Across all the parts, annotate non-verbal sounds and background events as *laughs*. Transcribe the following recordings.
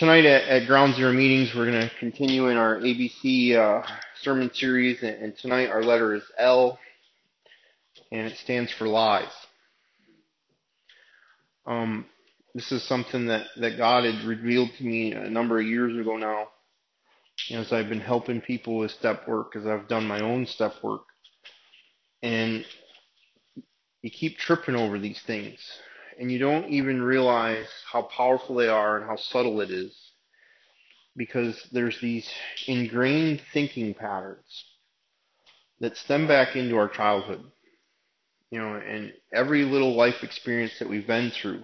tonight at, at Ground Zero meetings, we're going to continue in our ABC uh, sermon series, and, and tonight our letter is L, and it stands for lies. Um, this is something that, that God had revealed to me a number of years ago now, as I've been helping people with step work, as I've done my own step work, and you keep tripping over these things and you don't even realize how powerful they are and how subtle it is because there's these ingrained thinking patterns that stem back into our childhood. You know, and every little life experience that we've been through,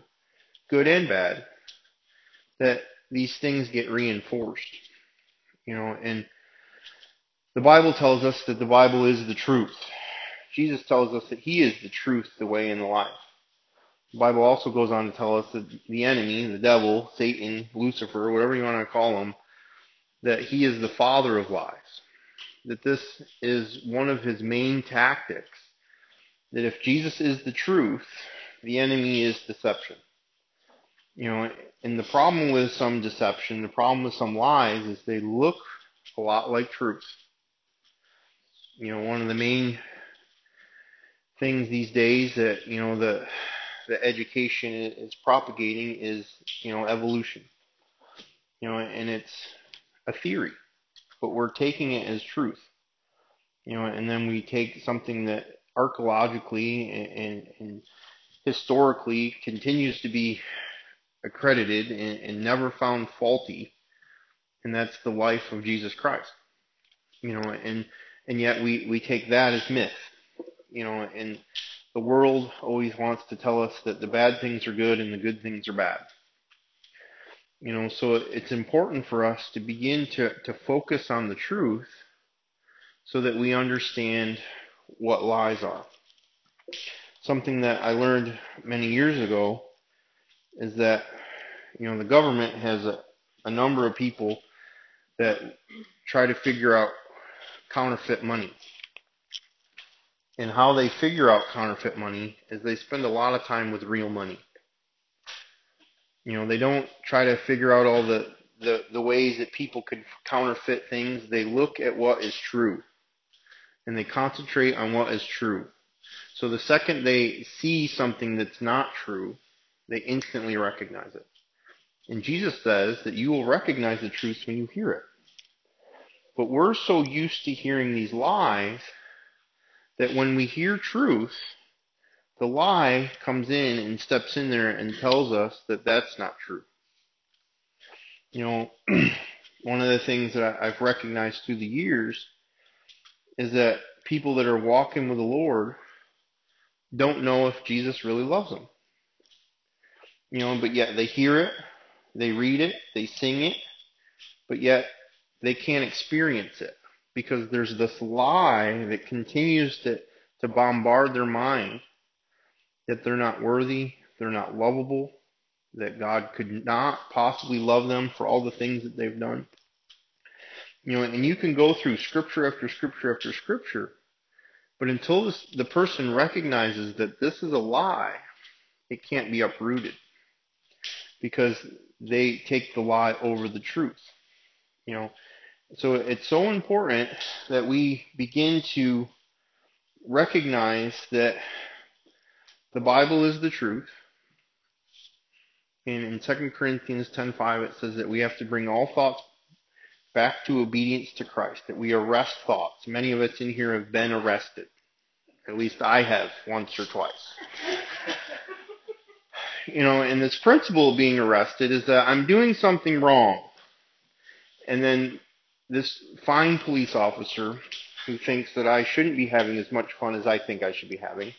good and bad, that these things get reinforced. You know, and the Bible tells us that the Bible is the truth. Jesus tells us that He is the truth, the way, and the life. The Bible also goes on to tell us that the enemy, the devil, Satan, Lucifer, whatever you want to call him, that he is the father of lies. That this is one of his main tactics. That if Jesus is the truth, the enemy is deception. You know, and the problem with some deception, the problem with some lies is they look a lot like truth. You know, one of the main things these days that, you know, the the education is propagating is, you know, evolution. You know, and it's a theory, but we're taking it as truth. You know, and then we take something that archaeologically and, and, and historically continues to be accredited and, and never found faulty, and that's the life of Jesus Christ. You know, and and yet we we take that as myth. You know, and the world always wants to tell us that the bad things are good and the good things are bad. You know, so it's important for us to begin to, to focus on the truth so that we understand what lies are. Something that I learned many years ago is that, you know, the government has a, a number of people that try to figure out counterfeit money. And how they figure out counterfeit money is they spend a lot of time with real money. You know, they don't try to figure out all the, the, the ways that people could counterfeit things. They look at what is true. And they concentrate on what is true. So the second they see something that's not true, they instantly recognize it. And Jesus says that you will recognize the truth when you hear it. But we're so used to hearing these lies that when we hear truth, the lie comes in and steps in there and tells us that that's not true. You know, *clears throat* one of the things that I've recognized through the years is that people that are walking with the Lord don't know if Jesus really loves them. You know, but yet they hear it, they read it, they sing it, but yet they can't experience it because there's this lie that continues to, to bombard their mind that they're not worthy, they're not lovable, that God could not possibly love them for all the things that they've done. You know, and you can go through scripture after scripture after scripture, but until this, the person recognizes that this is a lie, it can't be uprooted because they take the lie over the truth. You know, so it's so important that we begin to recognize that the Bible is the truth. And in 2 Corinthians 10:5 it says that we have to bring all thoughts back to obedience to Christ, that we arrest thoughts. Many of us in here have been arrested. At least I have once or twice. you know, and this principle of being arrested is that I'm doing something wrong. And then this fine police officer who thinks that I shouldn't be having as much fun as I think I should be having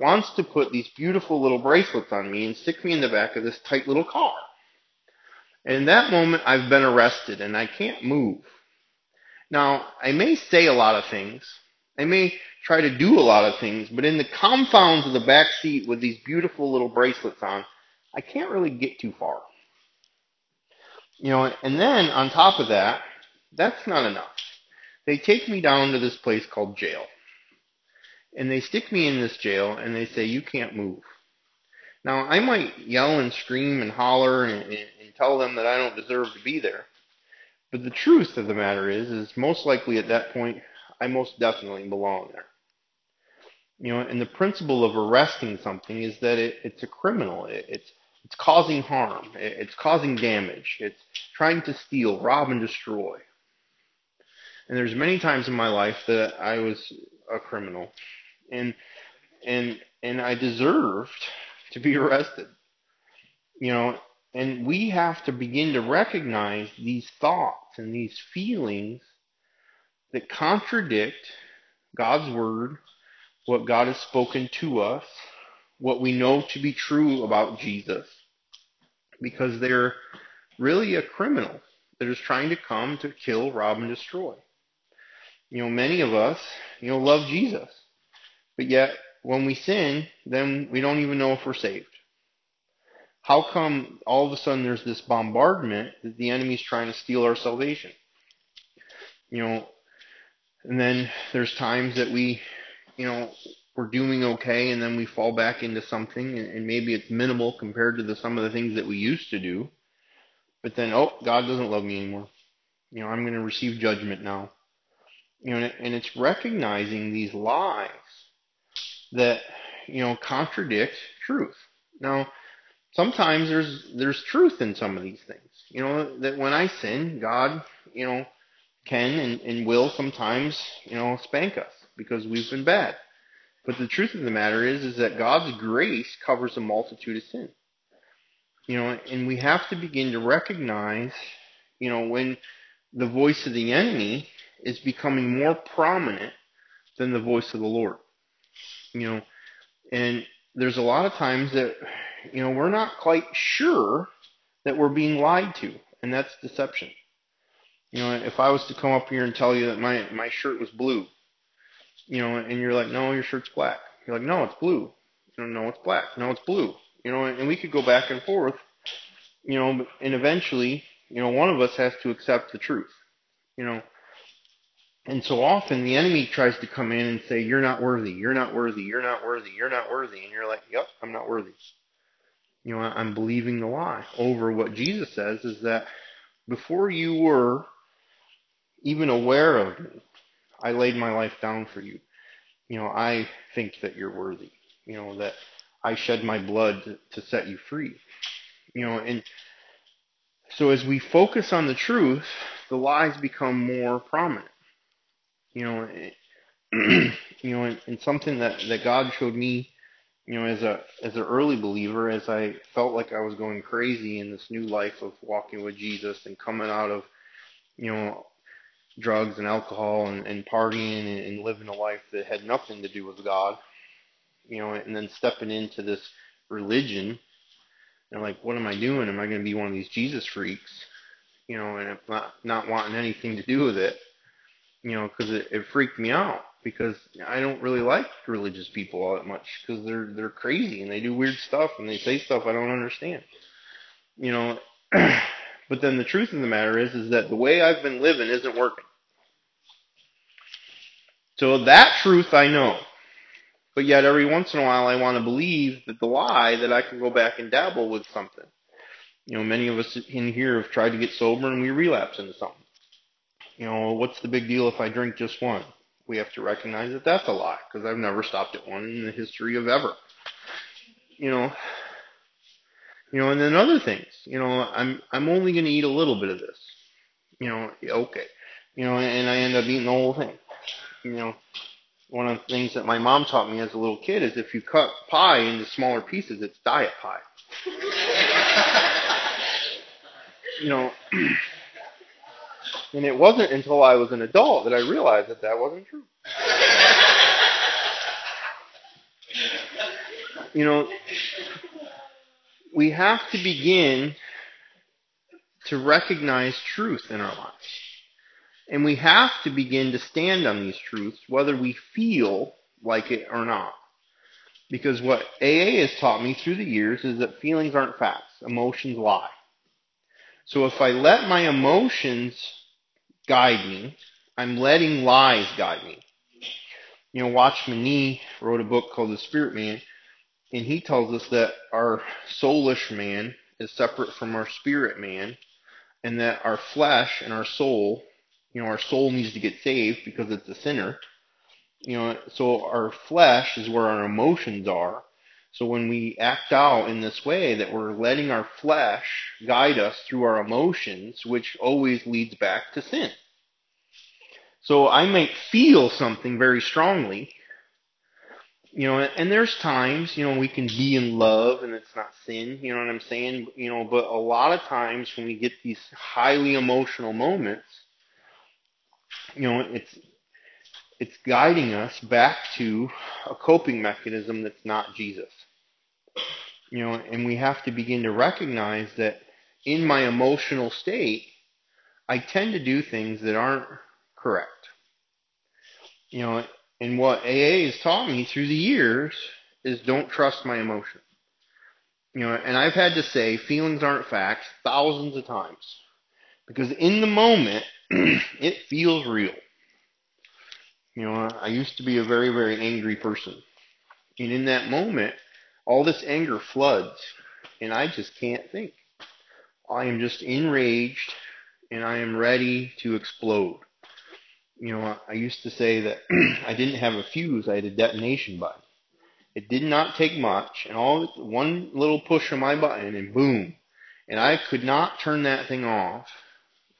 wants to put these beautiful little bracelets on me and stick me in the back of this tight little car. And in that moment, I've been arrested and I can't move. Now, I may say a lot of things. I may try to do a lot of things, but in the confounds of the back seat with these beautiful little bracelets on, I can't really get too far. You know, and then on top of that, that's not enough. They take me down to this place called jail. And they stick me in this jail and they say, you can't move. Now, I might yell and scream and holler and, and, and tell them that I don't deserve to be there. But the truth of the matter is, is most likely at that point, I most definitely belong there. You know, and the principle of arresting something is that it, it's a criminal. It, it's it's causing harm. It, it's causing damage. It's trying to steal, rob, and destroy. And there's many times in my life that I was a criminal, and and and I deserved to be arrested. You know, and we have to begin to recognize these thoughts and these feelings that contradict God's word, what God has spoken to us, what we know to be true about Jesus, because they're really a criminal that is trying to come to kill, rob, and destroy. You know, many of us, you know, love Jesus, but yet when we sin, then we don't even know if we're saved. How come all of a sudden there's this bombardment that the enemy's trying to steal our salvation? You know, and then there's times that we, you know, we're doing okay and then we fall back into something and, maybe it's minimal compared to the, some of the things that we used to do. But then, oh, God doesn't love me anymore. You know, I'm going to receive judgment now. You know, and it's recognizing these lies that, you know, contradict truth. Now, sometimes there's there's truth in some of these things. You know that when I sin, God, you know, can and, and will sometimes, you know, spank us because we've been bad. But the truth of the matter is, is that God's grace covers a multitude of sin. You know, and we have to begin to recognize, you know, when the voice of the enemy is becoming more prominent than the voice of the Lord. You know, and there's a lot of times that you know, we're not quite sure that we're being lied to, and that's deception. You know, if I was to come up here and tell you that my my shirt was blue, you know, and you're like, no, your shirt's black. You're like, no, it's blue. You know, no, it's black. No, it's blue. You know, and we could go back and forth. You know, and eventually, you know, one of us has to accept the truth. You know, and so often the enemy tries to come in and say, You're not worthy, you're not worthy, you're not worthy, you're not worthy. And you're like, Yep, I'm not worthy you know, I'm believing the lie over what Jesus says is that before you were even aware of me, I laid my life down for you. You know, I think that you're worthy. You know, that I shed my blood to, to set you free. You know, and so as we focus on the truth, the lies become more prominent. You know, *clears throat* you know, and, and something that, that God showed me you know, as a as an early believer, as I felt like I was going crazy in this new life of walking with Jesus and coming out of, you know, drugs and alcohol and, and partying and, and living a life that had nothing to do with God, you know, and then stepping into this religion and like, what am I doing? Am I going to be one of these Jesus freaks? You know, and not not wanting anything to do with it, you know, because it, it freaked me out because I don't really like religious people all that much because they're they're crazy and they do weird stuff and they say stuff I don't understand. You know, *clears throat* but then the truth of the matter is is that the way I've been living isn't working. So that truth I know. But yet every once in a while I want to believe that the lie that I can go back and dabble with something. You know, many of us in here have tried to get sober and we relapse into something. You know, what's the big deal if I drink just one? we have to recognize that that's a lie because I've never stopped at one in the history of ever. You know, you know, and then other things. You know, I'm I'm only going to eat a little bit of this. You know, okay. You know, and I end up eating the whole thing. You know, one of the things that my mom taught me as a little kid is if you cut pie into smaller pieces, it's diet pie. *laughs* you know. *clears throat* And it wasn't until I was an adult that I realized that that wasn't true. you know, we have to begin to recognize truth in our lives. And we have to begin to stand on these truths, whether we feel like it or not. Because what AA has taught me through the years is that feelings aren't facts, emotions lie. So if I let my emotions guide me. I'm letting lies guide me. You know, Watchman Nee wrote a book called The Spirit Man, And he tells us that our soulish man is separate from our spirit man, and that our flesh and our soul, you know, our soul needs to get saved because it's a sinner. You know, so our flesh is where our emotions are. So when we act out in this way, that we're letting our flesh guide us through our emotions, which always leads back to sin. So I might feel something very strongly, you know, and there's times, you know, we can be in love and it's not sin, you know what I'm saying? You know, but a lot of times when we get these highly emotional moments, you know, it's it's guiding us back to a coping mechanism that's not Jesus. You know, and we have to begin to recognize that in my emotional state, I tend to do things that aren't correct. You know, and what AA has taught me through the years is don't trust my emotions. You know, and I've had to say feelings aren't facts thousands of times. Because in the moment, *clears throat* it feels real. You know, I used to be a very, very angry person. And in that moment, all this anger floods, and I just can't think. I am just enraged, and I am ready to explode you know, I used to say that *clears throat* I didn't have a fuse, I had a detonation button. It did not take much, and all one little push of my button, and boom. And I could not turn that thing off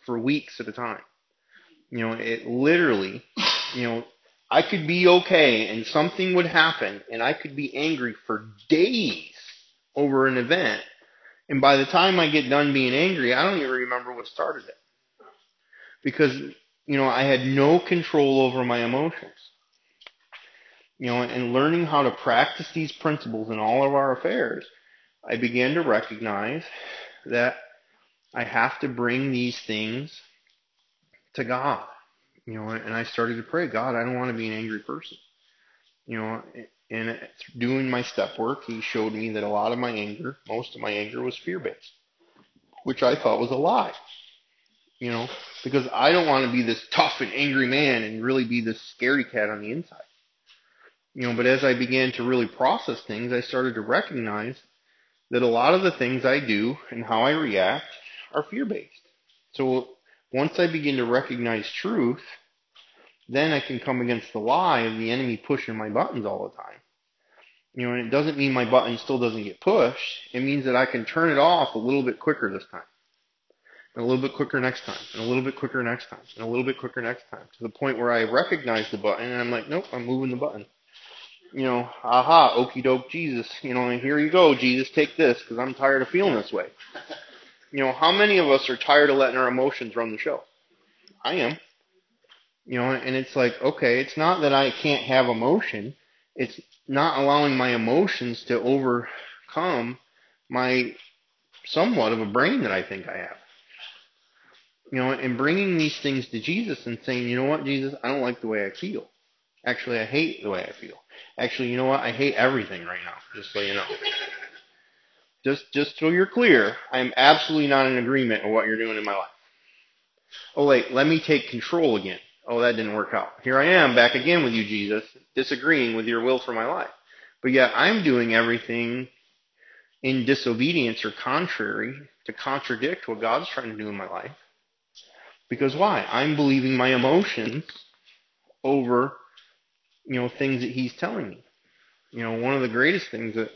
for weeks at a time. You know, it literally, you know, I could be okay and something would happen and I could be angry for days over an event. And by the time I get done being angry, I don't even remember what started it. Because you know, I had no control over my emotions. You know, and learning how to practice these principles in all of our affairs, I began to recognize that I have to bring these things to God. You know, and I started to pray, God, I don't want to be an angry person. You know, and doing my step work, he showed me that a lot of my anger, most of my anger was fear based, which I thought was a lie you know, because I don't want to be this tough and angry man and really be this scary cat on the inside. You know, but as I began to really process things, I started to recognize that a lot of the things I do and how I react are fear based. So once I begin to recognize truth, then I can come against the lie of the enemy pushing my buttons all the time. You know, and it doesn't mean my button still doesn't get pushed. It means that I can turn it off a little bit quicker this time and a little bit quicker next time, and a little bit quicker next time, and a little bit quicker next time, to the point where I recognize the button and I'm like, nope, I'm moving the button. You know, aha, okey doke, Jesus. You know, and here you go, Jesus, take this, because I'm tired of feeling this way. *laughs* You know, how many of us are tired of letting our emotions run the show? I am. You know, and it's like, okay, it's not that I can't have emotion. It's not allowing my emotions to overcome my somewhat of a brain that I think I have. You know, and bringing these things to Jesus and saying, you know what, Jesus, I don't like the way I feel. Actually, I hate the way I feel. Actually, you know what? I hate everything right now, just so you know. *laughs* Just, just so you're clear, I am absolutely not in agreement with what you're doing in my life. Oh wait, let me take control again. Oh, that didn't work out. Here I am back again with you, Jesus, disagreeing with your will for my life. But yet I'm doing everything in disobedience or contrary to contradict what God's trying to do in my life. Because why? I'm believing my emotions over, you know, things that he's telling me. You know, one of the greatest things that,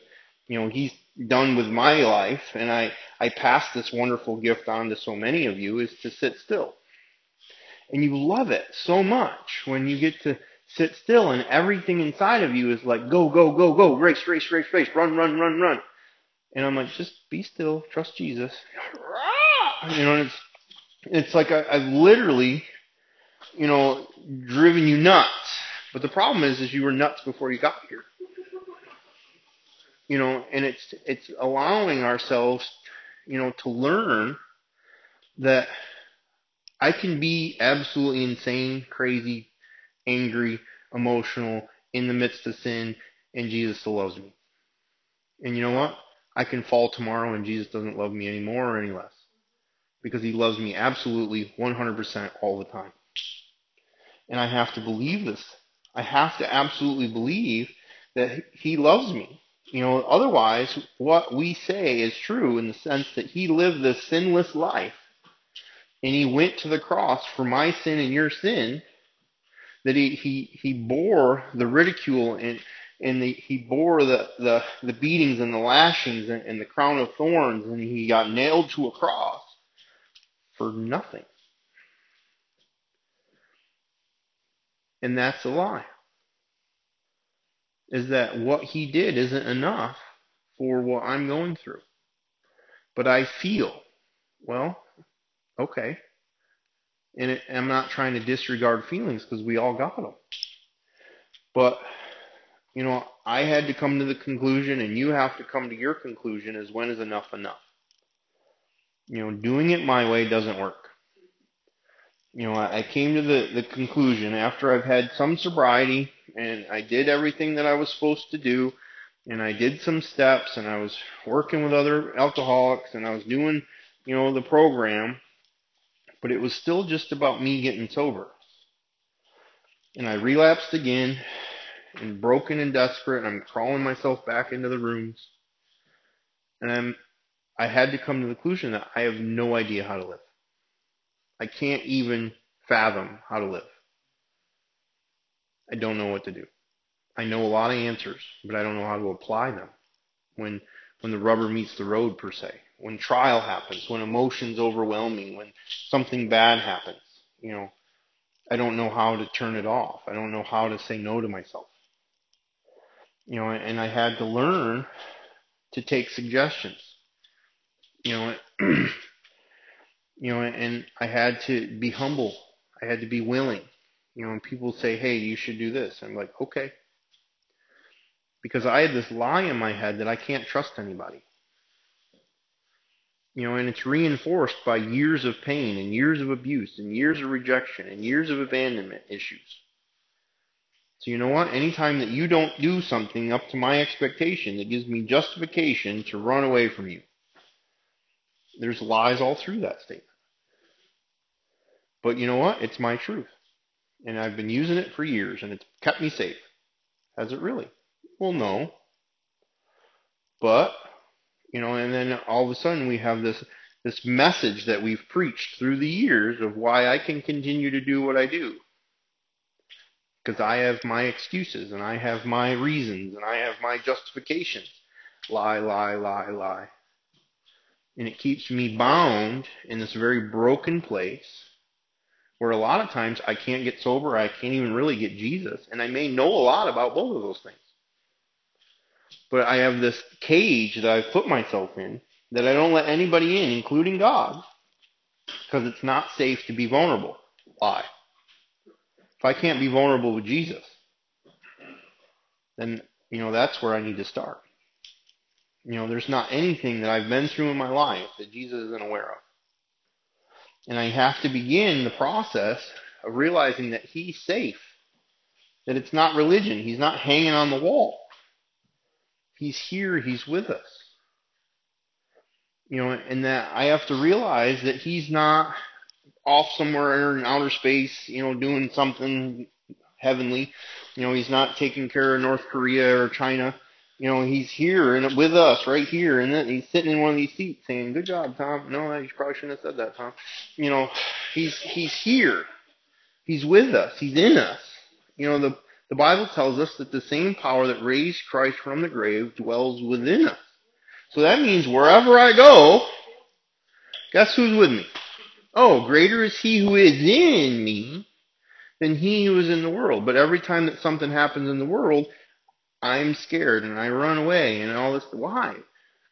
you know, he's done with my life, and I, I pass this wonderful gift on to so many of you, is to sit still. And you love it so much when you get to sit still and everything inside of you is like, go, go, go, go, race, race, race, race, run, run, run, run. And I'm like, just be still, trust Jesus. *laughs* You know, it's it's like I, I've literally, you know, driven you nuts. But the problem is, is you were nuts before you got here. You know, and it's it's allowing ourselves, you know, to learn that I can be absolutely insane, crazy, angry, emotional in the midst of sin, and Jesus still loves me. And you know what? I can fall tomorrow and Jesus doesn't love me anymore or any less because he loves me absolutely 100% all the time. And I have to believe this. I have to absolutely believe that he loves me. you know, otherwise, what we say is true in the sense that he lived this sinless life and he went to the cross for my sin and your sin, that he, he, he bore the ridicule and, and the, he bore the, the, the beatings and the lashings and, and the crown of thorns and he got nailed to a cross for nothing. And that's a lie is that what he did isn't enough for what I'm going through. But I feel, well, okay. And it, I'm not trying to disregard feelings because we all got them. But, you know, I had to come to the conclusion, and you have to come to your conclusion is when is enough enough? You know, doing it my way doesn't work. You know, I came to the, the conclusion after I've had some sobriety and I did everything that I was supposed to do, and I did some steps, and I was working with other alcoholics, and I was doing, you know, the program, but it was still just about me getting sober. And I relapsed again, and broken and desperate, and I'm crawling myself back into the rooms, and I'm, I had to come to the conclusion that I have no idea how to live. I can't even fathom how to live. I don't know what to do. I know a lot of answers, but I don't know how to apply them when when the rubber meets the road per se. When trial happens, when emotions overwhelm me, when something bad happens, you know, I don't know how to turn it off. I don't know how to say no to myself. You know, and I had to learn to take suggestions. You know, *clears throat* you know, and I had to be humble. I had to be willing. You know, and people say, hey, you should do this. I'm like, okay. Because I had this lie in my head that I can't trust anybody. You know, and it's reinforced by years of pain and years of abuse and years of rejection and years of abandonment issues. So you know what? Anytime that you don't do something up to my expectation that gives me justification to run away from you, there's lies all through that statement. But you know what? It's my truth and I've been using it for years, and it's kept me safe. Has it really? Well, no. But, you know, and then all of a sudden we have this this message that we've preached through the years of why I can continue to do what I do. Because I have my excuses and I have my reasons and I have my justifications. Lie, lie, lie, lie. And it keeps me bound in this very broken place where a lot of times I can't get sober, I can't even really get Jesus, and I may know a lot about both of those things. But I have this cage that I've put myself in that I don't let anybody in, including God, because it's not safe to be vulnerable. Why? If I can't be vulnerable with Jesus, then, you know, that's where I need to start. You know, there's not anything that I've been through in my life that Jesus isn't aware of. And I have to begin the process of realizing that He's safe. That it's not religion. He's not hanging on the wall. He's here. He's with us. You know, and that I have to realize that He's not off somewhere in outer space, you know, doing something heavenly. You know, He's not taking care of North Korea or China you know, he's here and with us right here, and then he's sitting in one of these seats saying, "Good job, Tom." No, you probably shouldn't have said that, Tom. You know, he's he's here. He's with us. He's in us. You know, the the Bible tells us that the same power that raised Christ from the grave dwells within us. So that means wherever I go, guess who's with me? Oh, greater is he who is in me than he who is in the world. But every time that something happens in the world, I'm scared and I run away and all this. Why?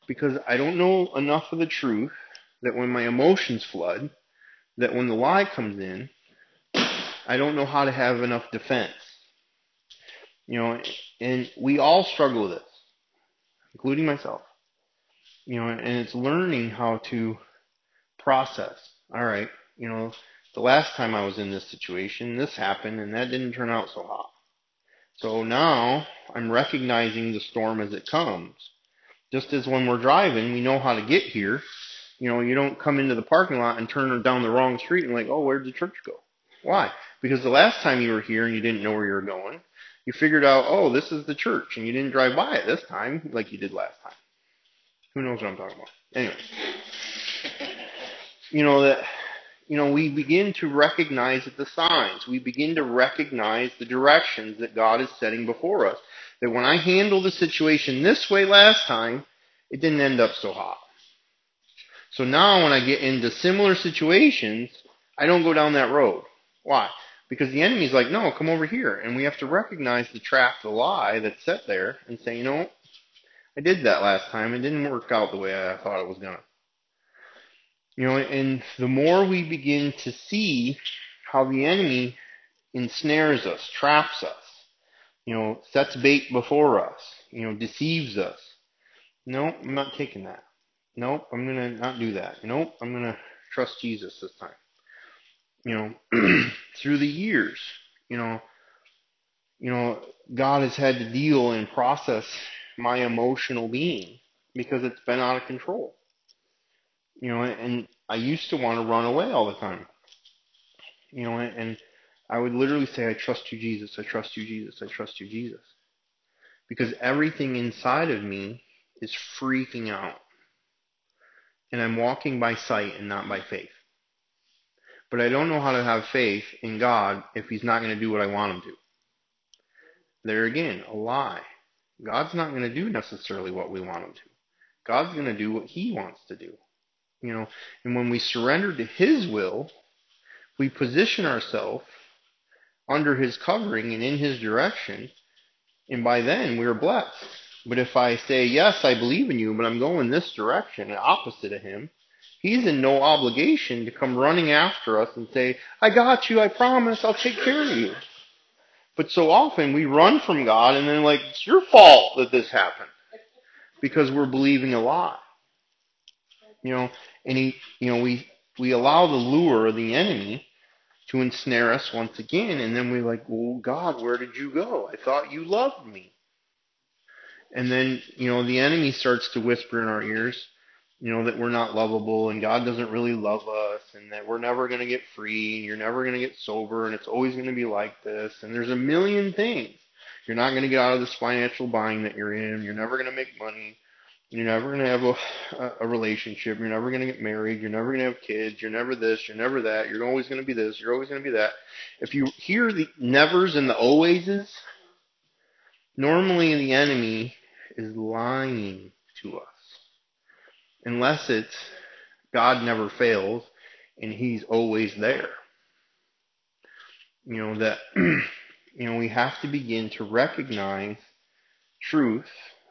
Because I don't know enough of the truth that when my emotions flood, that when the lie comes in, I don't know how to have enough defense. You know, and we all struggle with this, including myself. You know, and it's learning how to process. All right, you know, the last time I was in this situation, this happened and that didn't turn out so hot. So now I'm recognizing the storm as it comes. Just as when we're driving, we know how to get here. You know, you don't come into the parking lot and turn down the wrong street and like, oh, where'd the church go? Why? Because the last time you were here and you didn't know where you were going, You figured out, oh, this is the church, and you didn't drive by it this time like you did last time. Who knows what I'm talking about? Anyway, *laughs* you know that you know, we begin to recognize the signs. We begin to recognize the directions that God is setting before us. That when I handled the situation this way last time, it didn't end up so hot. So now when I get into similar situations, I don't go down that road. Why? Because the enemy's like, no, come over here. And we have to recognize the trap, the lie that's set there and say, you know, I did that last time. It didn't work out the way I thought it was going to. You know, and the more we begin to see how the enemy ensnares us, traps us, you know, sets bait before us, you know, deceives us. No, I'm not taking that. Nope, I'm gonna not do that. Nope, I'm gonna trust Jesus this time. You know, *clears throat* through the years, you know, you know, God has had to deal and process my emotional being because it's been out of control. You know, and I used to want to run away all the time. You know, and I would literally say, I trust you, Jesus. I trust you, Jesus. I trust you, Jesus. Because everything inside of me is freaking out. And I'm walking by sight and not by faith. But I don't know how to have faith in God if He's not going to do what I want Him to. There again, a lie. God's not going to do necessarily what we want Him to. God's going to do what He wants to do. You know, and when we surrender to His will, we position ourselves under His covering and in His direction, and by then we're blessed. But if I say, yes, I believe in you, but I'm going this direction, opposite of Him, He's in no obligation to come running after us and say, I got you, I promise, I'll take care of you. But so often we run from God and then like, it's your fault that this happened. Because we're believing a lie. You know, and he, you know, we, we allow the lure of the enemy to ensnare us once again. And then we're like, well, God, where did you go? I thought you loved me. And then, you know, the enemy starts to whisper in our ears, you know, that we're not lovable and God doesn't really love us and that we're never going to get free and you're never going to get sober and it's always going to be like this. And there's a million things. You're not going to get out of this financial bind that you're in. You're never going to make money. You're never going to have a, a relationship. You're never going to get married. You're never going to have kids. You're never this. You're never that. You're always going to be this. You're always going to be that. If you hear the nevers and the alwayses, normally the enemy is lying to us. Unless it's God never fails and he's always there. You know, that, *clears throat* you know, we have to begin to recognize truth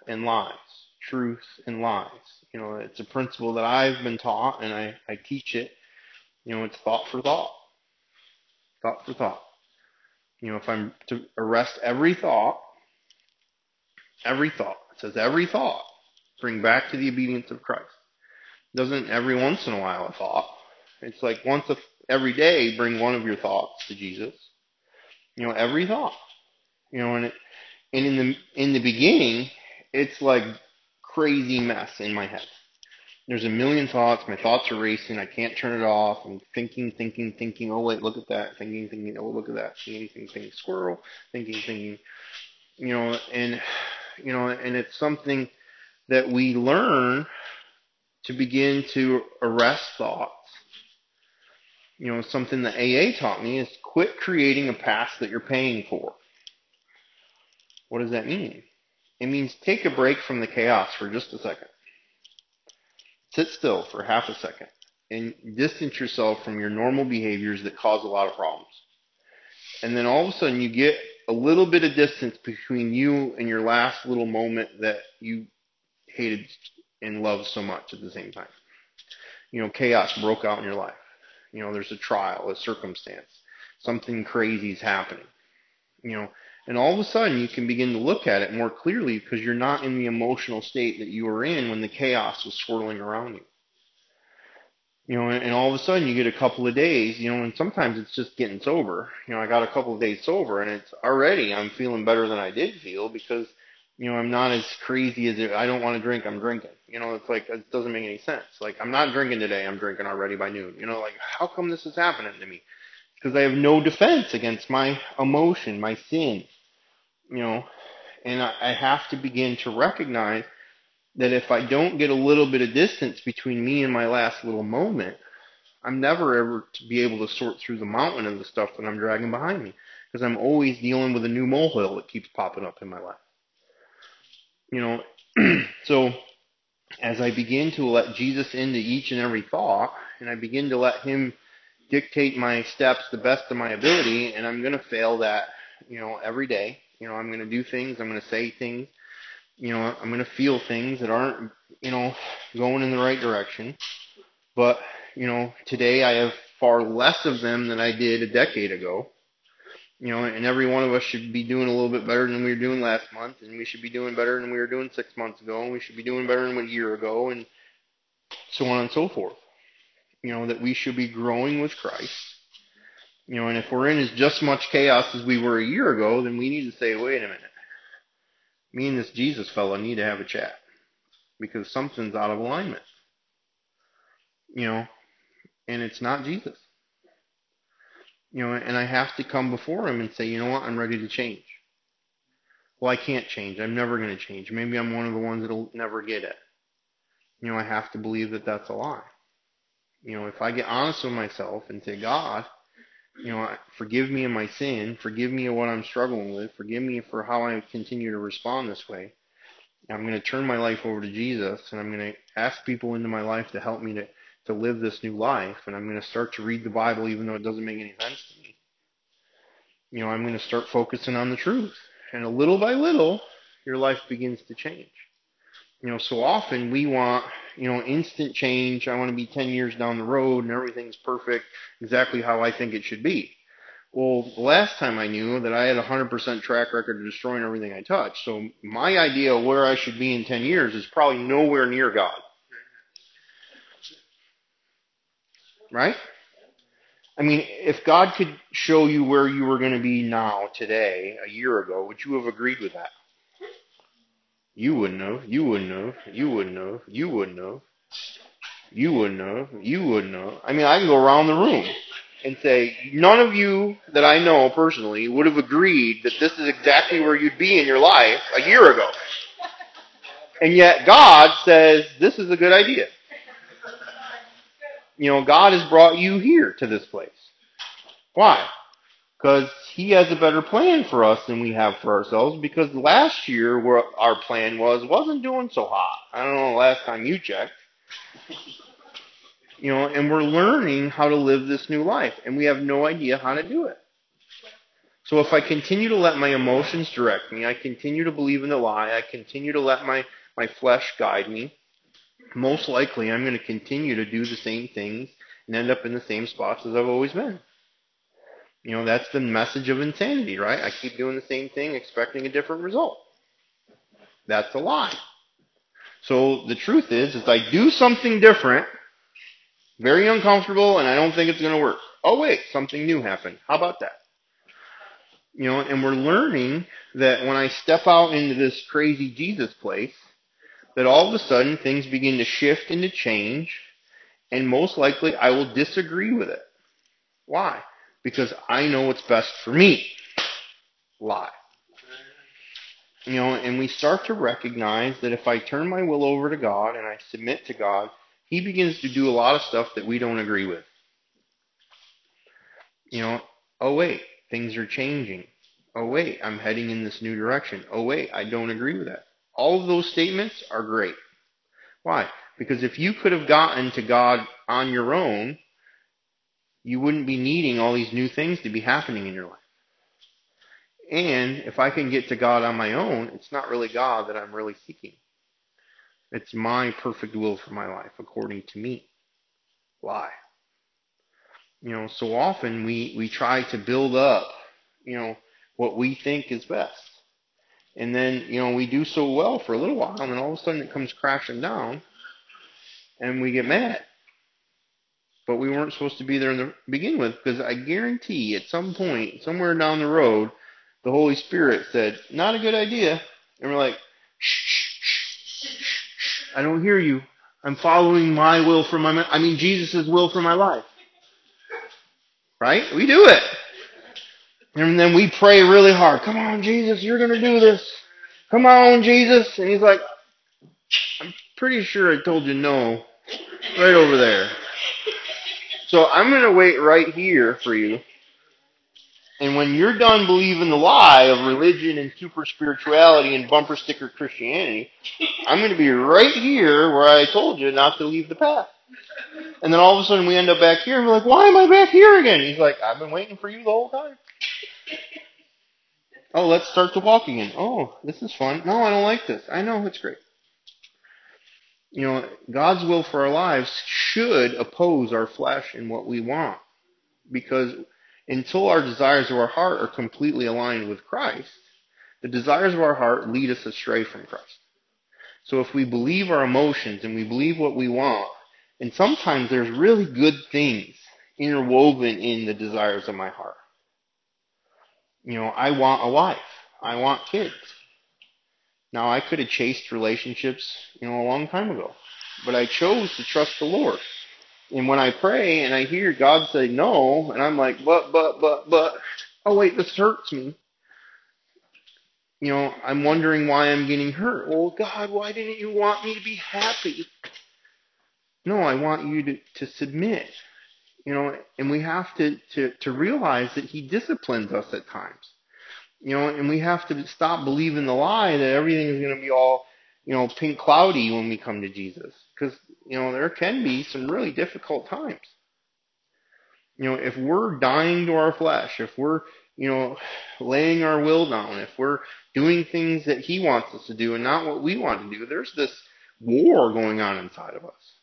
and lies truth and lies. You know, it's a principle that I've been taught and I, I teach it. You know, it's thought for thought. Thought for thought. You know, if I'm to arrest every thought, every thought, it says every thought, bring back to the obedience of Christ. Doesn't every once in a while a thought. It's like once a, every day, bring one of your thoughts to Jesus. You know, every thought. You know, and it, and in the in the beginning, it's like crazy mess in my head. There's a million thoughts. My thoughts are racing. I can't turn it off. I'm thinking, thinking, thinking. Oh wait, look at that. Thinking, thinking. Oh look at that. Thinking, thinking, thinking. Squirrel. Thinking, thinking. You know, and you know, and it's something that we learn to begin to arrest thoughts. You know, something that AA taught me is quit creating a past that you're paying for. What does that mean? It means take a break from the chaos for just a second. Sit still for half a second and distance yourself from your normal behaviors that cause a lot of problems. And then all of a sudden you get a little bit of distance between you and your last little moment that you hated and loved so much at the same time. You know, chaos broke out in your life. You know, there's a trial, a circumstance, something crazy is happening. You know, and all of a sudden, you can begin to look at it more clearly because you're not in the emotional state that you were in when the chaos was swirling around you. You know, and all of a sudden you get a couple of days, you know, and sometimes it's just getting sober. You know, I got a couple of days sober and it's already, I'm feeling better than I did feel because, you know, I'm not as crazy as it, I don't want to drink, I'm drinking. You know, it's like, it doesn't make any sense. Like, I'm not drinking today, I'm drinking already by noon. You know, like, how come this is happening to me? because I have no defense against my emotion, my sin. You know, and I, I have to begin to recognize that if I don't get a little bit of distance between me and my last little moment, I'm never ever to be able to sort through the mountain of the stuff that I'm dragging behind me because I'm always dealing with a new molehill that keeps popping up in my life. You know, *clears throat* so as I begin to let Jesus into each and every thought, and I begin to let Him dictate my steps the best of my ability, and I'm going to fail that, you know, every day. You know, I'm going to do things, I'm going to say things, you know, I'm going to feel things that aren't, you know, going in the right direction. But, you know, today I have far less of them than I did a decade ago. You know, and every one of us should be doing a little bit better than we were doing last month, and we should be doing better than we were doing six months ago, and we should be doing better than a year ago, and so on and so forth. You know, that we should be growing with Christ. You know, and if we're in as just much chaos as we were a year ago, then we need to say, wait a minute. Me and this Jesus fellow need to have a chat because something's out of alignment. You know, and it's not Jesus. You know, and I have to come before him and say, you know what, I'm ready to change. Well, I can't change. I'm never going to change. Maybe I'm one of the ones that'll never get it. You know, I have to believe that that's a lie. You know, if I get honest with myself and say, God, you know, forgive me of my sin, forgive me of what I'm struggling with, forgive me for how I continue to respond this way. I'm going to turn my life over to Jesus and I'm going to ask people into my life to help me to to live this new life, and I'm going to start to read the Bible even though it doesn't make any sense to me. You know, I'm going to start focusing on the truth. And a little by little, your life begins to change. You know, so often we want, you know, instant change. I want to be 10 years down the road and everything's perfect, exactly how I think it should be. Well, the last time I knew that I had a 100% track record of destroying everything I touched. So my idea of where I should be in 10 years is probably nowhere near God. Right? I mean, if God could show you where you were going to be now, today, a year ago, would you have agreed with that? You wouldn't have. You wouldn't have. You wouldn't have. You wouldn't have. You wouldn't have. You wouldn't have. I mean, I can go around the room and say, none of you that I know personally would have agreed that this is exactly where you'd be in your life a year ago. And yet God says, this is a good idea you know, God has brought you here to this place. Why? Because He has a better plan for us than we have for ourselves. Because last year, where our plan was, wasn't doing so hot. I don't know the last time you checked. You know, and we're learning how to live this new life, and we have no idea how to do it. So if I continue to let my emotions direct me, I continue to believe in the lie, I continue to let my, my flesh guide me, most likely I'm going to continue to do the same things and end up in the same spots as I've always been. You know, that's the message of insanity, right? I keep doing the same thing expecting a different result. That's a lie. So the truth is, is I do something different, very uncomfortable, and I don't think it's going to work. Oh wait, something new happened. How about that? You know, and we're learning that when I step out into this crazy Jesus place, that all of a sudden things begin to shift and to change, and most likely I will disagree with it. Why? Because I know what's best for me. Lie. You know, and we start to recognize that if I turn my will over to God and I submit to God, He begins to do a lot of stuff that we don't agree with. You know, oh wait, things are changing. Oh wait, I'm heading in this new direction. Oh wait, I don't agree with that. All of those statements are great. Why? Because if you could have gotten to God on your own, you wouldn't be needing all these new things to be happening in your life. And if I can get to God on my own, it's not really God that I'm really seeking. It's my perfect will for my life, according to me. Why? You know, so often we, we try to build up, you know, what we think is best. And then, you know, we do so well for a little while, and then all of a sudden it comes crashing down, and we get mad. But we weren't supposed to be there in the begin with, because I guarantee at some point, somewhere down the road, the Holy Spirit said, not a good idea. And we're like, shh, shh, shh, shh, I don't hear you. I'm following my will for my, I mean, Jesus' will for my life. Right? We do it. And then we pray really hard. Come on, Jesus, you're going to do this. Come on, Jesus. And he's like, I'm pretty sure I told you no. Right over there. So I'm going to wait right here for you. And when you're done believing the lie of religion and super spirituality and bumper sticker Christianity, I'm going to be right here where I told you not to leave the path. And then all of a sudden we end up back here and we're like, why am I back here again? He's like, I've been waiting for you the whole time. Oh, let's start the walk again. Oh, this is fun. No, I don't like this. I know, it's great. You know, God's will for our lives should oppose our flesh and what we want. Because until our desires of our heart are completely aligned with Christ, the desires of our heart lead us astray from Christ. So if we believe our emotions and we believe what we want, and sometimes there's really good things interwoven in the desires of my heart. You know, I want a wife. I want kids. Now I could have chased relationships, you know, a long time ago. But I chose to trust the Lord. And when I pray and I hear God say no, and I'm like, but, but, but, but, oh wait, this hurts me. You know, I'm wondering why I'm getting hurt. Well, God, why didn't you want me to be happy? No, I want you to, to submit. You know, and we have to, to, to realize that He disciplines us at times. You know, and we have to stop believing the lie that everything is going to be all, you know, pink cloudy when we come to Jesus. Because, you know, there can be some really difficult times. You know, if we're dying to our flesh, if we're, you know, laying our will down, if we're doing things that He wants us to do and not what we want to do, there's this war going on inside of us.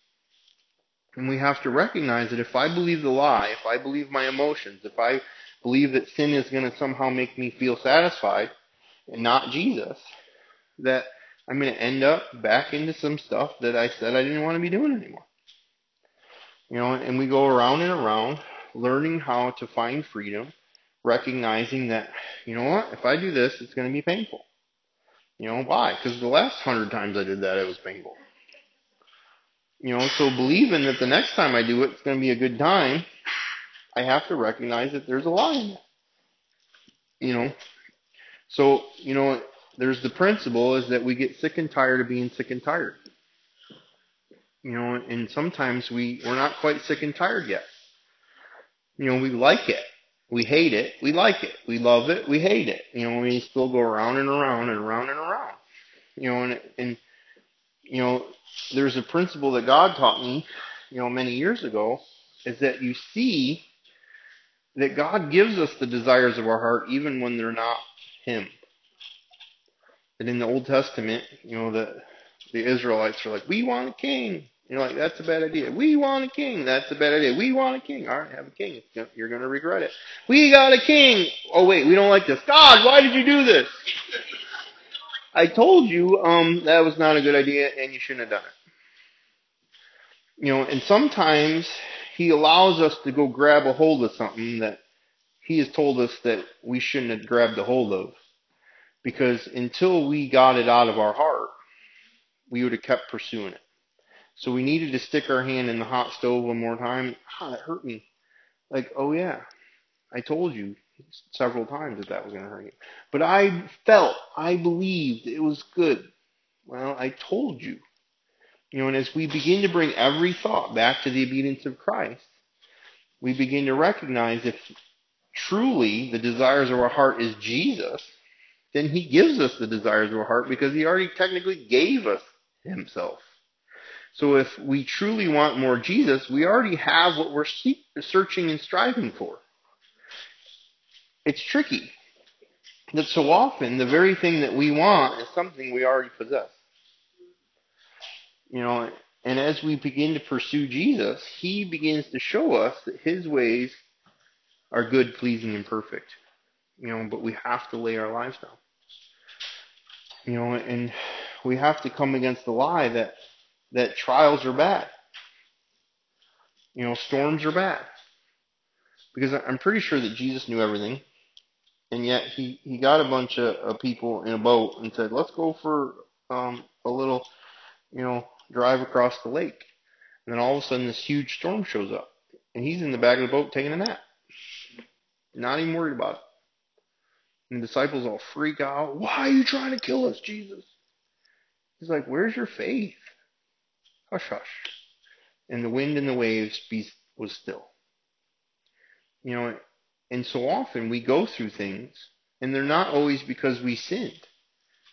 And we have to recognize that if I believe the lie, if I believe my emotions, if I believe that sin is going to somehow make me feel satisfied and not Jesus, that I'm going to end up back into some stuff that I said I didn't want to be doing anymore. You know, and we go around and around learning how to find freedom, recognizing that, you know what, if I do this, it's going to be painful. You know, why? Because the last hundred times I did that, it was painful. You know, so believing that the next time I do it, it's going to be a good time, I have to recognize that there's a lie in it. You know, so, you know, there's the principle is that we get sick and tired of being sick and tired. You know, and sometimes we, we're not quite sick and tired yet. You know, we like it. We hate it. We like it. We love it. We hate it. You know, we still go around and around and around and around. You know, and, and you know, there's a principle that God taught me, you know, many years ago, is that you see that God gives us the desires of our heart even when they're not Him. And in the Old Testament, you know, the the Israelites are like, we want a king. You're like, that's a bad idea. We want a king. That's a bad idea. We want a king. All right, have a king. You're going to regret it. We got a king. Oh wait, we don't like this. God, why did you do this? I told you um, that was not a good idea and you shouldn't have done it. You know, and sometimes he allows us to go grab a hold of something that he has told us that we shouldn't have grabbed a hold of. Because until we got it out of our heart, we would have kept pursuing it. So we needed to stick our hand in the hot stove one more time. Ah, that hurt me. Like, oh yeah, I told you several times that that was going to hurt you. But I felt, I believed it was good. Well, I told you. You know, and as we begin to bring every thought back to the obedience of Christ, we begin to recognize if truly the desires of our heart is Jesus, then he gives us the desires of our heart because he already technically gave us himself. So if we truly want more Jesus, we already have what we're searching and striving for. It's tricky that so often the very thing that we want is something we already possess. You know, and as we begin to pursue Jesus, he begins to show us that his ways are good, pleasing, and perfect. You know, but we have to lay our lives down. You know, and we have to come against the lie that that trials are bad. You know, storms are bad. Because I'm pretty sure that Jesus knew everything. And yet he, he got a bunch of, of people in a boat and said, let's go for um, a little, you know, drive across the lake. And then all of a sudden this huge storm shows up. And he's in the back of the boat taking a nap. Not even worried about it. And the disciples all freak out. Why are you trying to kill us, Jesus? He's like, Where's your faith? Hush, hush. And the wind and the waves be, was still. You know, and so often we go through things, and they're not always because we sinned.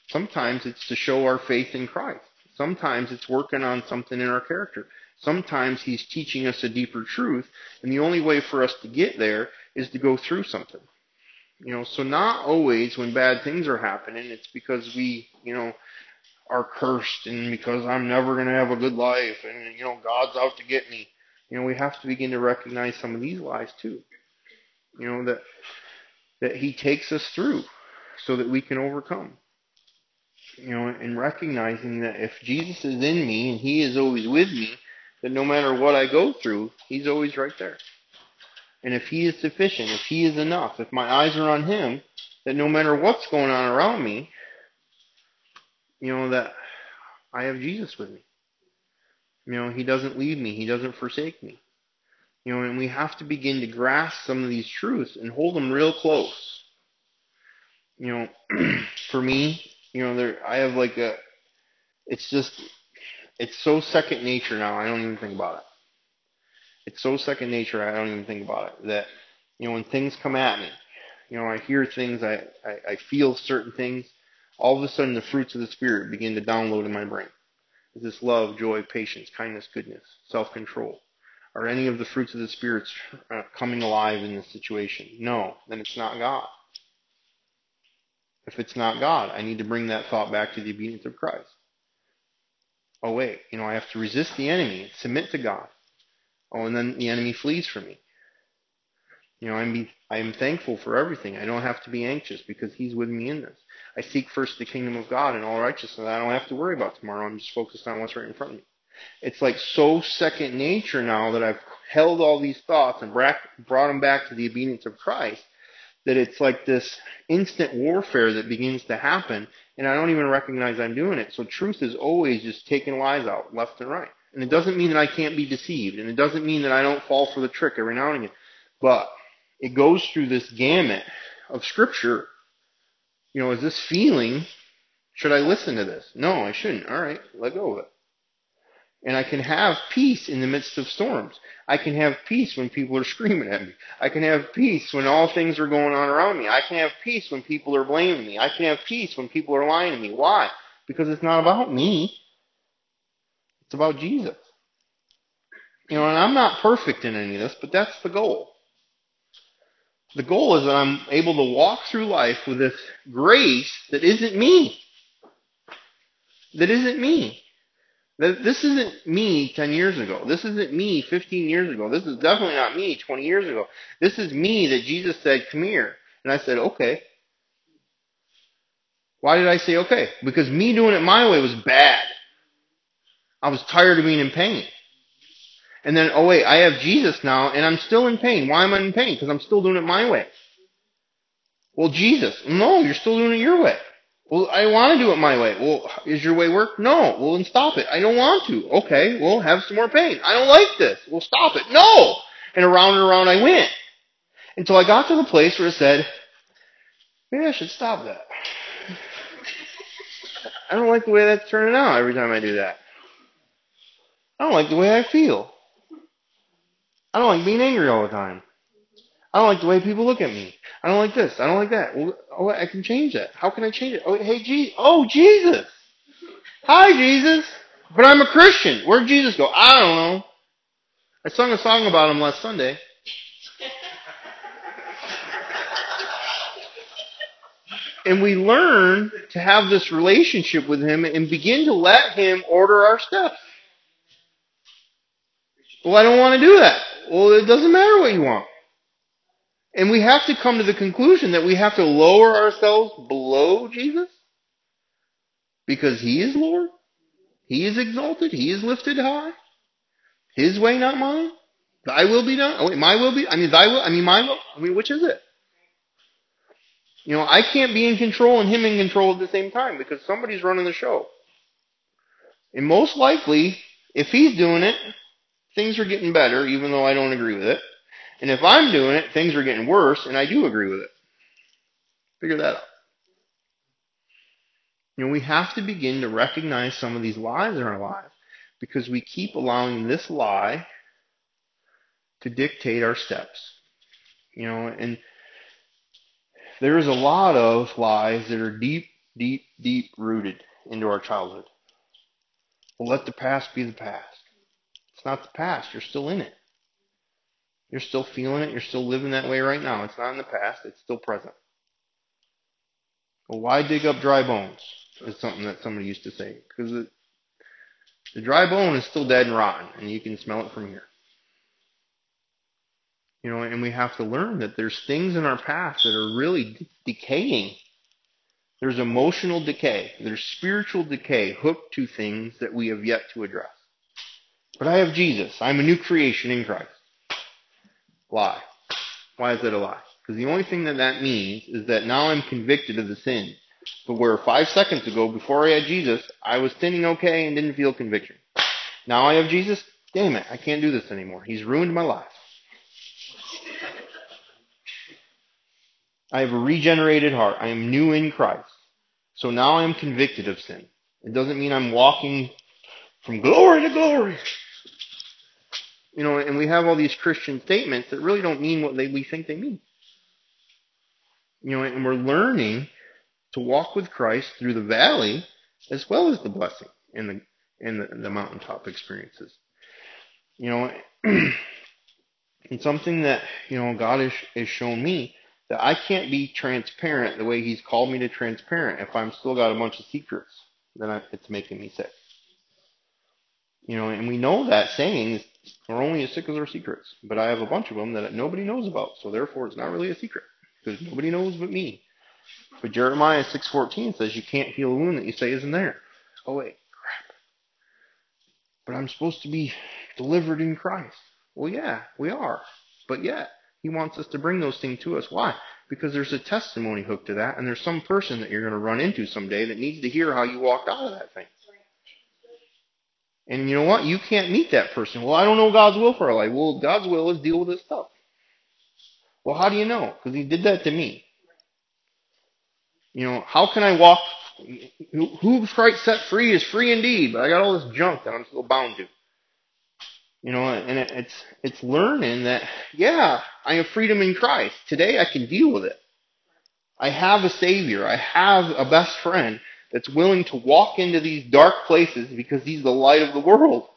Sometimes it's to show our faith in Christ. Sometimes it's working on something in our character. Sometimes He's teaching us a deeper truth, and the only way for us to get there is to go through something. You know, so not always when bad things are happening, it's because we, you know, are cursed and because I'm never going to have a good life and, you know, God's out to get me. You know, we have to begin to recognize some of these lies too. You know, that, that He takes us through so that we can overcome. You know, and recognizing that if Jesus is in me and He is always with me, that no matter what I go through, He's always right there. And if He is sufficient, if He is enough, if my eyes are on Him, that no matter what's going on around me, you know, that I have Jesus with me. You know, He doesn't leave me, He doesn't forsake me. You know, and we have to begin to grasp some of these truths and hold them real close. You know, *clears throat* for me, you know, there I have like a it's just it's so second nature now, I don't even think about it. It's so second nature, I don't even think about it. That, you know, when things come at me, you know, I hear things, I, I, I feel certain things, all of a sudden the fruits of the Spirit begin to download in my brain. Is this love, joy, patience, kindness, goodness, self-control? Are any of the fruits of the Spirit uh, coming alive in this situation? No, then it's not God. If it's not God, I need to bring that thought back to the obedience of Christ. Oh wait, you know, I have to resist the enemy, submit to God. Oh, and then the enemy flees from me. You know, I'm be, I'm thankful for everything. I don't have to be anxious because He's with me in this. I seek first the kingdom of God and all righteousness. I don't have to worry about tomorrow. I'm just focused on what's right in front of me. It's like so second nature now that I've held all these thoughts and brought them back to the obedience of Christ that it's like this instant warfare that begins to happen and I don't even recognize I'm doing it. So truth is always just taking lies out left and right. And it doesn't mean that I can't be deceived and it doesn't mean that I don't fall for the trick every now and again. But it goes through this gamut of scripture. You know, is this feeling, should I listen to this? No, I shouldn't. All right, let go of it. And I can have peace in the midst of storms. I can have peace when people are screaming at me. I can have peace when all things are going on around me. I can have peace when people are blaming me. I can have peace when people are lying to me. Why? Because it's not about me. It's about Jesus. You know, and I'm not perfect in any of this, but that's the goal. The goal is that I'm able to walk through life with this grace that isn't me. That isn't me. This isn't me 10 years ago. This isn't me 15 years ago. This is definitely not me 20 years ago. This is me that Jesus said, come here. And I said, okay. Why did I say okay? Because me doing it my way was bad. I was tired of being in pain. And then, oh wait, I have Jesus now and I'm still in pain. Why am I in pain? Because I'm still doing it my way. Well, Jesus, no, you're still doing it your way. Well, I want to do it my way. Well, is your way work? No. Well, then stop it. I don't want to. Okay, well, have some more pain. I don't like this. Well, stop it. No! And around and around I went. Until I got to the place where it said, maybe I should stop that. I don't like the way that's turning out every time I do that. I don't like the way I feel. I don't like being angry all the time. I don't like the way people look at me. I don't like this. I don't like that. Well, oh, I can change that. How can I change it? Oh, hey, Jesus. Oh, Jesus. Hi, Jesus. But I'm a Christian. Where'd Jesus go? I don't know. I sung a song about him last Sunday. *laughs* and we learn to have this relationship with him and begin to let him order our steps. Well, I don't want to do that. Well, it doesn't matter what you want. And we have to come to the conclusion that we have to lower ourselves below Jesus because He is Lord. He is exalted. He is lifted high. His way, not mine. Thy will be done. Oh, wait, my will be. I mean, thy will. I mean, my will. I mean, which is it? You know, I can't be in control and him in control at the same time because somebody's running the show. And most likely, if he's doing it, things are getting better, even though I don't agree with it. And if I'm doing it, things are getting worse, and I do agree with it. Figure that out. You know, we have to begin to recognize some of these lies in our lives because we keep allowing this lie to dictate our steps. You know, and there's a lot of lies that are deep, deep, deep rooted into our childhood. Well, let the past be the past. It's not the past. You're still in it. You're still feeling it. You're still living that way right now. It's not in the past. It's still present. Well, why dig up dry bones? Is something that somebody used to say. Because the dry bone is still dead and rotten, and you can smell it from here. You know, and we have to learn that there's things in our past that are really decaying. There's emotional decay. There's spiritual decay hooked to things that we have yet to address. But I have Jesus. I'm a new creation in Christ. Lie. Why is that a lie? Because the only thing that that means is that now I'm convicted of the sin. But where five seconds ago, before I had Jesus, I was sinning okay and didn't feel conviction. Now I have Jesus, damn it, I can't do this anymore. He's ruined my life. I have a regenerated heart. I am new in Christ. So now I am convicted of sin. It doesn't mean I'm walking from glory to glory. You know, and we have all these Christian statements that really don't mean what they, we think they mean. You know, and we're learning to walk with Christ through the valley as well as the blessing and the and the, the mountaintop experiences. You know, *clears throat* and something that you know God has, has shown me that I can't be transparent the way He's called me to transparent if I'm still got a bunch of secrets. Then I, it's making me sick. You know, and we know that saying we're only as sick as our secrets. But I have a bunch of them that nobody knows about, so therefore it's not really a secret because nobody knows but me. But Jeremiah 6:14 says you can't heal a wound that you say isn't there. Oh wait, crap. But I'm supposed to be delivered in Christ. Well, yeah, we are. But yet, he wants us to bring those things to us. Why? Because there's a testimony hook to that, and there's some person that you're going to run into someday that needs to hear how you walked out of that thing. And you know what? You can't meet that person. Well, I don't know God's will for our life. Well, God's will is deal with this stuff. Well, how do you know? Because He did that to me. You know, how can I walk? Who Christ set free is free indeed, but I got all this junk that I'm still bound to. You know, and it's it's learning that yeah, I have freedom in Christ. Today I can deal with it. I have a Savior. I have a best friend that's willing to walk into these dark places because He's the light of the world.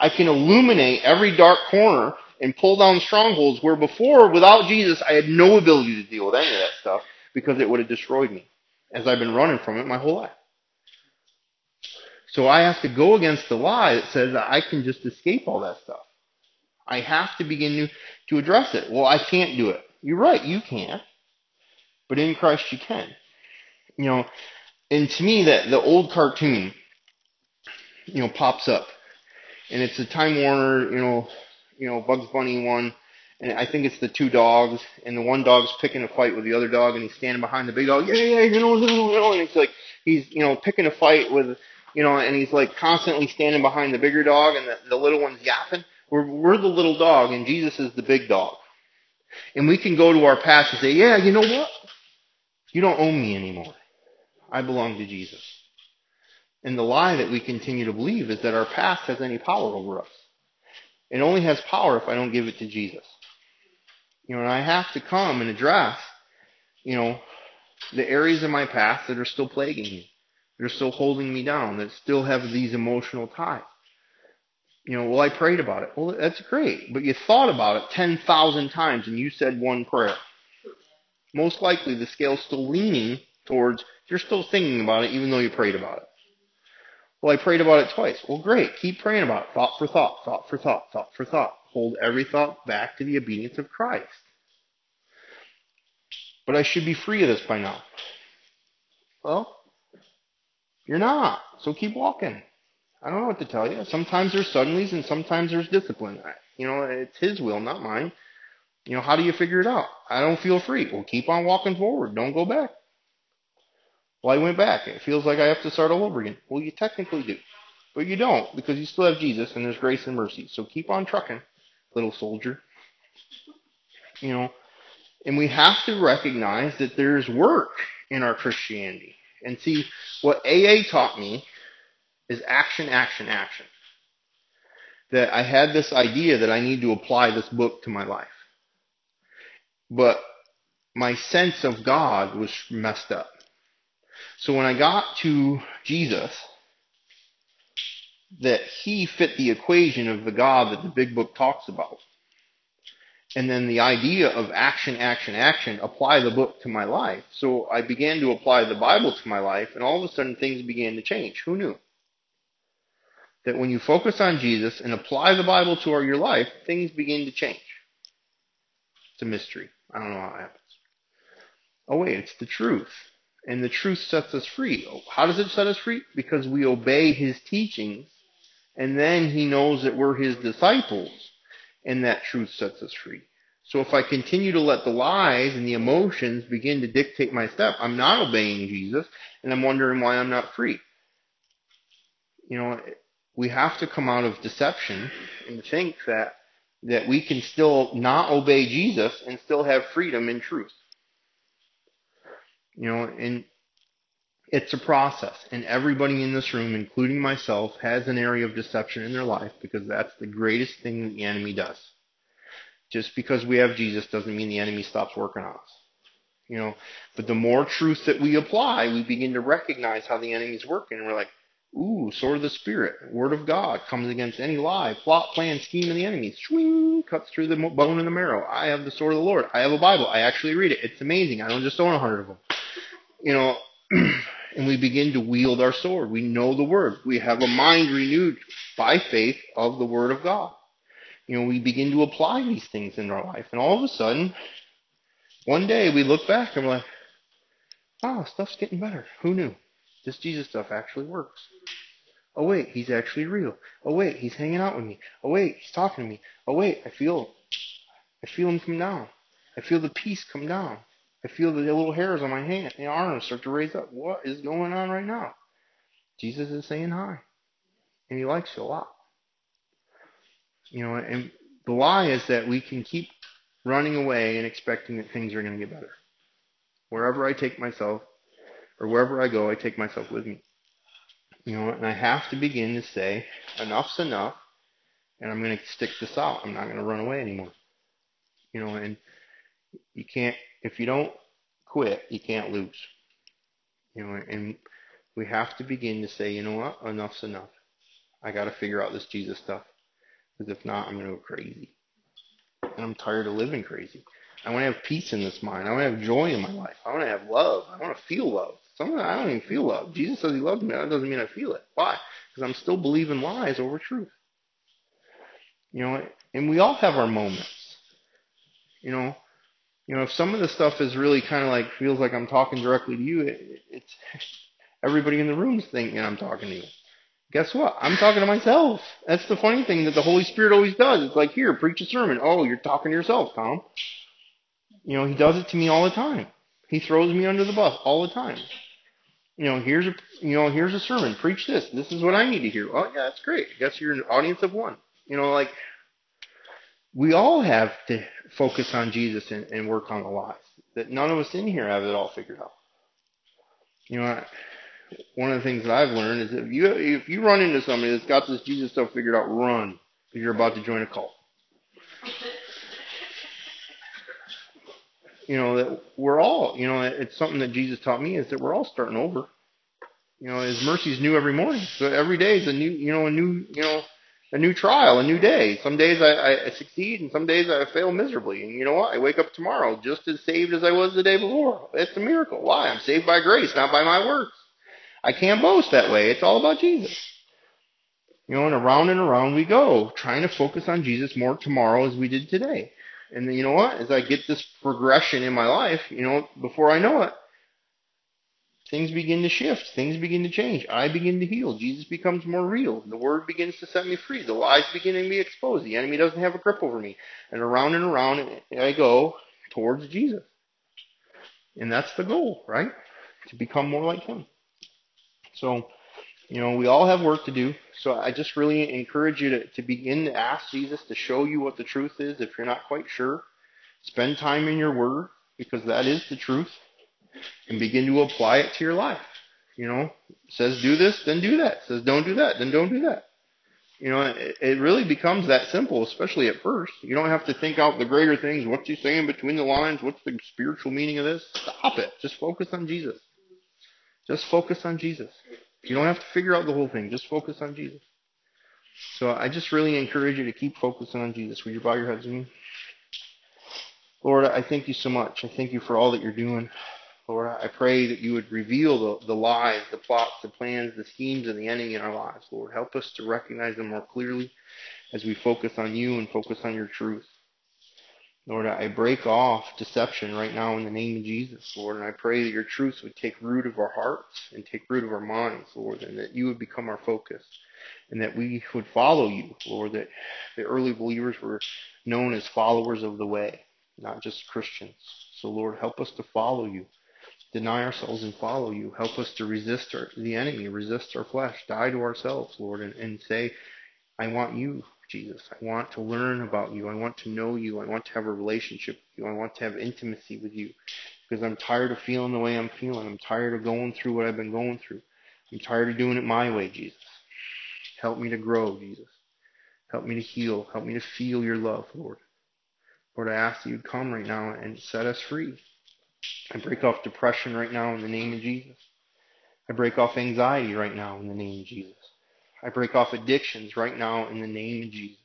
I can illuminate every dark corner and pull down strongholds where before, without Jesus, I had no ability to deal with any of that stuff because it would have destroyed me as I've been running from it my whole life. So I have to go against the lie that says that I can just escape all that stuff. I have to begin to, to address it. Well, I can't do it. You're right, you can't. But in Christ you can. You know, and to me that the old cartoon, you know, pops up. And it's a Time Warner, you know, you know, Bugs Bunny one and I think it's the two dogs, and the one dog's picking a fight with the other dog, and he's standing behind the big dog, yeah, yeah, you know, you know, and it's like, he's, you know, picking a fight with, you know, and he's like constantly standing behind the bigger dog, and the, the little one's yapping. We're, we're the little dog, and Jesus is the big dog. And we can go to our past and say, yeah, you know what? You don't own me anymore. I belong to Jesus. And the lie that we continue to believe is that our past has any power over us. It only has power if I don't give it to Jesus. You know, and I have to come and address, you know, the areas of my past that are still plaguing me, that are still holding me down, that still have these emotional ties. You know, well, I prayed about it. Well, that's great, but you thought about it 10,000 times and you said one prayer. Most likely the scale's still leaning towards you're still thinking about it even though you prayed about it. Well, I prayed about it twice. Well, great. Keep praying about it. Thought for thought, thought for thought, thought for thought hold every thought back to the obedience of Christ. But I should be free of this by now. Well, you're not. So keep walking. I don't know what to tell you. Sometimes there's suddenlies and sometimes there's discipline. You know, it's His will, not mine. You know, how do you figure it out? I don't feel free. Well, keep on walking forward. Don't go back. Well, I went back. It feels like I have to start all over again. Well, you technically do. But you don't because you still have Jesus and there's grace and mercy. So keep on trucking little soldier. You know, And we have to recognize that there's work in our Christianity. And see, what AA taught me is action, action, action. That I had this idea that I need to apply this book to my life. But my sense of God was messed up. So when I got to Jesus, that he fit the equation of the God that the big book talks about. And then the idea of action, action, action, apply the book to my life. So I began to apply the Bible to my life, and all of a sudden things began to change. Who knew? That when you focus on Jesus and apply the Bible to your life, things begin to change. It's a mystery. I don't know how it happens. Oh wait, it's the truth. And the truth sets us free. How does it set us free? Because we obey his teachings, and then he knows that we're his disciples and that truth sets us free. So if I continue to let the lies and the emotions begin to dictate my step, I'm not obeying Jesus, and I'm wondering why I'm not free. You know, we have to come out of deception and think that that we can still not obey Jesus and still have freedom in truth. You know, and it's a process, and everybody in this room, including myself, has an area of deception in their life because that's the greatest thing the enemy does. Just because we have Jesus doesn't mean the enemy stops working on us. You know, but the more truth that we apply, we begin to recognize how the enemy's working, and we're like, ooh, sword of the spirit, word of God comes against any lie, plot, plan, scheme of the enemy. Swing, cuts through the bone and the marrow. I have the sword of the Lord. I have a Bible. I actually read it. It's amazing. I don't just own a hundred of them. You know, *clears throat* and we begin to wield our sword. We know the word. We have a mind renewed by faith of the word of God. You know, we begin to apply these things in our life. And all of a sudden, one day we look back and we're like, oh, stuff's getting better. Who knew? This Jesus stuff actually works. Oh wait, he's actually real. Oh wait, he's hanging out with me. Oh wait, he's talking to me. Oh wait, I feel, I feel him come down. I feel the peace come down. I feel the little hairs on my hand, the arms start to raise up. What is going on right now? Jesus is saying hi, and he likes you a lot. You know, and the lie is that we can keep running away and expecting that things are going to get better. Wherever I take myself, or wherever I go, I take myself with me. You know, and I have to begin to say, enough's enough, and I'm going to stick this out. I'm not going to run away anymore. You know, and you can't if you don't quit, you can't lose. You know, and we have to begin to say, you know what, enough's enough. I got to figure out this Jesus stuff, because if not, I'm going to go crazy. And I'm tired of living crazy. I want to have peace in this mind. I want to have joy in my life. I want to have love. I want to feel love. Sometimes I don't even feel love. Jesus says he loves me. That doesn't mean I feel it. Why? Because I'm still believing lies over truth. You know, and we all have our moments. You know, you know, if some of the stuff is really kind of like feels like I'm talking directly to you, it, it's *laughs* everybody in the room is thinking I'm talking to you. Guess what? I'm talking to myself. That's the funny thing that the Holy Spirit always does. It's like, here, preach a sermon. Oh, you're talking to yourself, Tom. You know, he does it to me all the time. He throws me under the bus all the time. You know, here's a you know, here's a sermon. Preach this. This is what I need to hear. Oh yeah, that's great. I guess you're an audience of one. You know, like we all have to focus on Jesus and, and work on the lies. That none of us in here have it all figured out. You know, one of the things that I've learned is if you if you run into somebody that's got this Jesus stuff figured out, run because you're about to join a cult. You know that we're all, you know, it's something that Jesus taught me is that we're all starting over. You know, His mercy is new every morning, so every day is a new, you know, a new, you know, a new trial, a new day. Some days I, I succeed and some days I fail miserably. And you know what? I wake up tomorrow just as saved as I was the day before. It's a miracle. Why? I'm saved by grace, not by my works. I can't boast that way. It's all about Jesus. You know, and around and around we go, trying to focus on Jesus more tomorrow as we did today. And you know what? As I get this progression in my life, you know, before I know it, things begin to shift. Things begin to change. I begin to heal. Jesus becomes more real. The word begins to set me free. The lies begin to be exposed. The enemy doesn't have a grip over me. And around and around I go towards Jesus. And that's the goal, right? To become more like him. So, you know, we all have work to do. So I just really encourage you to, to begin to ask Jesus to show you what the truth is if you're not quite sure. Spend time in your word because that is the truth and begin to apply it to your life. You know, says do this, then do that. Says don't do that, then don't do that. You know, it, it really becomes that simple, especially at first. You don't have to think out the greater things. What's he saying between the lines? What's the spiritual meaning of this? Stop it. Just focus on Jesus. Just focus on Jesus. You don't have to figure out the whole thing. Just focus on Jesus. So I just really encourage you to keep focusing on Jesus. Would you bow your heads with me? Lord, I thank you so much. I thank you for all that you're doing. Lord, I pray that you would reveal the, the lies, the plots, the plans, the schemes of the enemy in our lives. Lord, help us to recognize them more clearly as we focus on you and focus on your truth. Lord, I break off deception right now in the name of Jesus, Lord, and I pray that your truth would take root of our hearts and take root of our minds, Lord, and that you would become our focus and that we would follow you, Lord, that the early believers were known as followers of the way, not just Christians. So, Lord, help us to follow you deny ourselves and follow you. Help us to resist our, the enemy, resist our flesh, die to ourselves, Lord, and, and say, I want you, Jesus. I want to learn about you. I want to know you. I want to have a relationship with you. I want to have intimacy with you because I'm tired of feeling the way I'm feeling. I'm tired of going through what I've been going through. I'm tired of doing it my way, Jesus. Help me to grow, Jesus. Help me to heal. Help me to feel your love, Lord. Lord, I ask that you'd come right now and set us free. I break off depression right now in the name of Jesus. I break off anxiety right now in the name of Jesus. I break off addictions right now in the name of Jesus.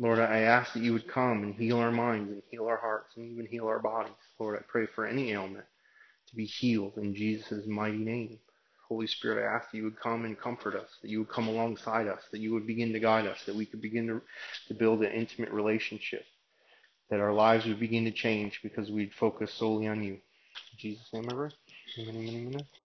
Lord, I ask that you would come and heal our minds and heal our hearts and even heal our bodies. Lord, I pray for any ailment to be healed in Jesus' mighty name. Holy Spirit, I ask that you would come and comfort us, that you would come alongside us, that you would begin to guide us, that we could begin to, to build an intimate relationship that our lives would begin to change because we'd focus solely on you. In Jesus' name pray. Amen, amen, amen.